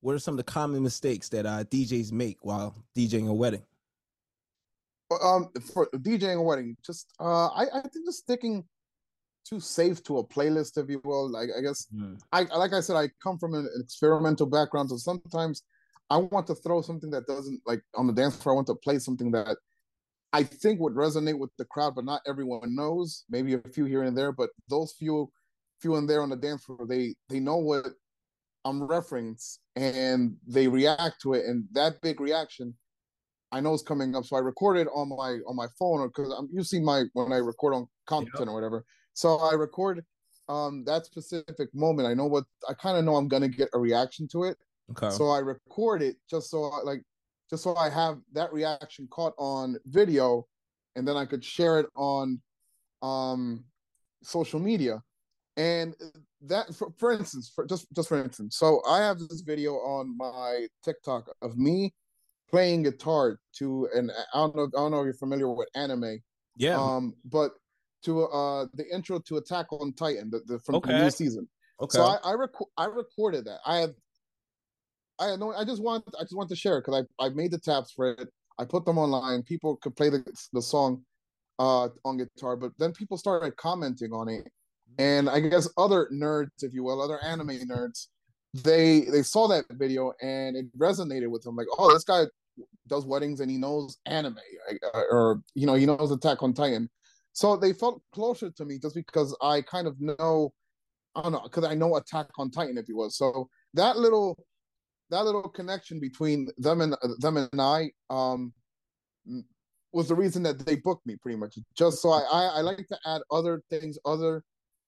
what are some of the common mistakes that uh, DJs make while DJing a wedding? Um, for DJing a wedding, just uh, I I think just sticking too safe to a playlist, if you will. Like I guess mm. I like I said, I come from an experimental background, so sometimes I want to throw something that doesn't like on the dance floor. I want to play something that I think would resonate with the crowd, but not everyone knows. Maybe a few here and there, but those few few and there on the dance floor, they they know what I'm reference and they react to it, and that big reaction I know is coming up. So I recorded on my on my phone or because I'm you see my when I record on content yep. or whatever. So I record um that specific moment. I know what I kind of know I'm gonna get a reaction to it. Okay. So I record it just so I, like just so I have that reaction caught on video, and then I could share it on um social media. And that, for, for instance, for just just for instance, so I have this video on my TikTok of me playing guitar to and I don't know I don't know if you're familiar with anime. Yeah. Um, but to uh the intro to Attack on Titan, the, the from okay. the new season. Okay. So I I, rec- I recorded that. I have I know I just want I just want to share it because I I made the tabs for it. I put them online. People could play the the song uh on guitar, but then people started commenting on it. And I guess other nerds, if you will, other anime nerds, they they saw that video and it resonated with them. Like, oh, this guy does weddings and he knows anime, uh, or you know, he knows Attack on Titan. So they felt closer to me just because I kind of know, I don't know, because I know Attack on Titan, if you will. So that little, that little connection between them and uh, them and I, um, mm, was the reason that they booked me pretty much. Just so I, I, I like to add other things other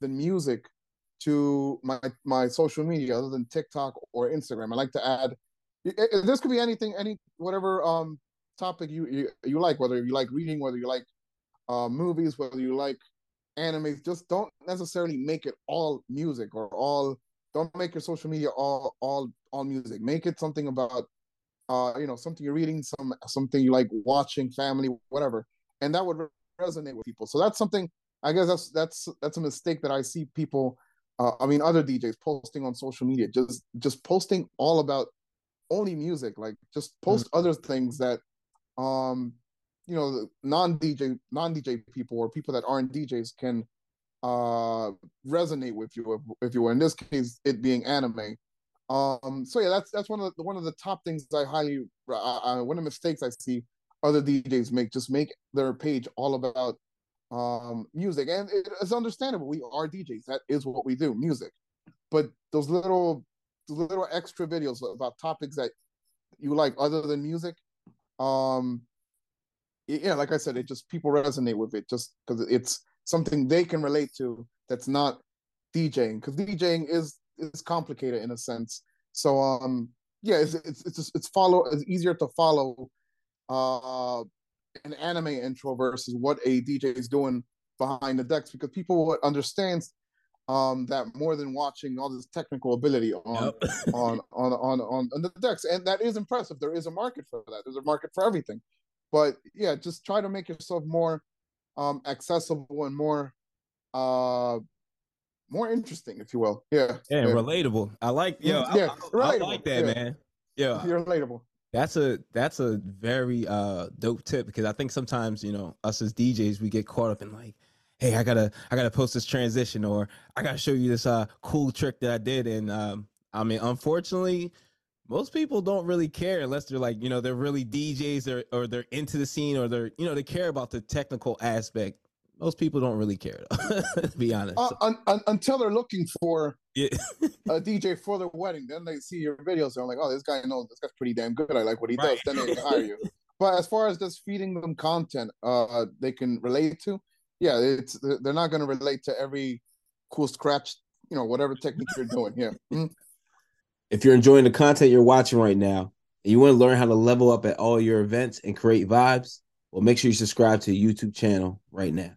than music to my my social media, other than TikTok or Instagram. I like to add. This could be anything, any whatever um topic you, you you like, whether you like reading, whether you like uh, movies, whether you like anime, just don't necessarily make it all music or all. Don't make your social media all all all music. Make it something about, uh, you know, something you're reading, some something you like watching, family, whatever, and that would resonate with people. So that's something. I guess that's that's that's a mistake that I see people. Uh, I mean, other DJs posting on social media, just just posting all about only music. Like, just post mm-hmm. other things that um you know non DJ non DJ people or people that aren't DJs can uh resonate with you if, if you were in this case it being anime um so yeah that's that's one of the one of the top things i highly uh, one of the mistakes i see other djs make just make their page all about um music and it's understandable we are djs that is what we do music but those little little extra videos about topics that you like other than music um yeah, like I said, it just people resonate with it just because it's something they can relate to that's not DJing because DJing is is complicated in a sense. So um yeah, it's it's it's just, it's follow it's easier to follow uh an anime intro versus what a DJ is doing behind the decks because people would understand um that more than watching all this technical ability on, yep. on, on on on on the decks. And that is impressive. There is a market for that. There's a market for everything. But yeah just try to make yourself more um accessible and more uh more interesting if you will. Yeah. Yeah, yeah. relatable. I like yo yeah I, I, I like that yeah. man. Yeah. You're relatable that's a that's a very uh dope tip because i think sometimes you know us as djs we get caught up in like hey i gotta i gotta post this transition or i gotta show you this uh cool trick that i did and um i mean unfortunately most people don't really care unless they're like you know they're really DJs or or they're into the scene or they're you know they care about the technical aspect. Most people don't really care, to be honest. Uh, un, un, until they're looking for yeah. a DJ for their wedding, then they see your videos. They're like, "Oh, this guy knows. This guy's pretty damn good. I like what he right. does." Then they hire you. But as far as just feeding them content, uh, they can relate to, yeah, it's they're not going to relate to every cool scratch, you know, whatever technique you're doing. Yeah. Mm-hmm. If you're enjoying the content you're watching right now and you want to learn how to level up at all your events and create vibes, well, make sure you subscribe to the YouTube channel right now.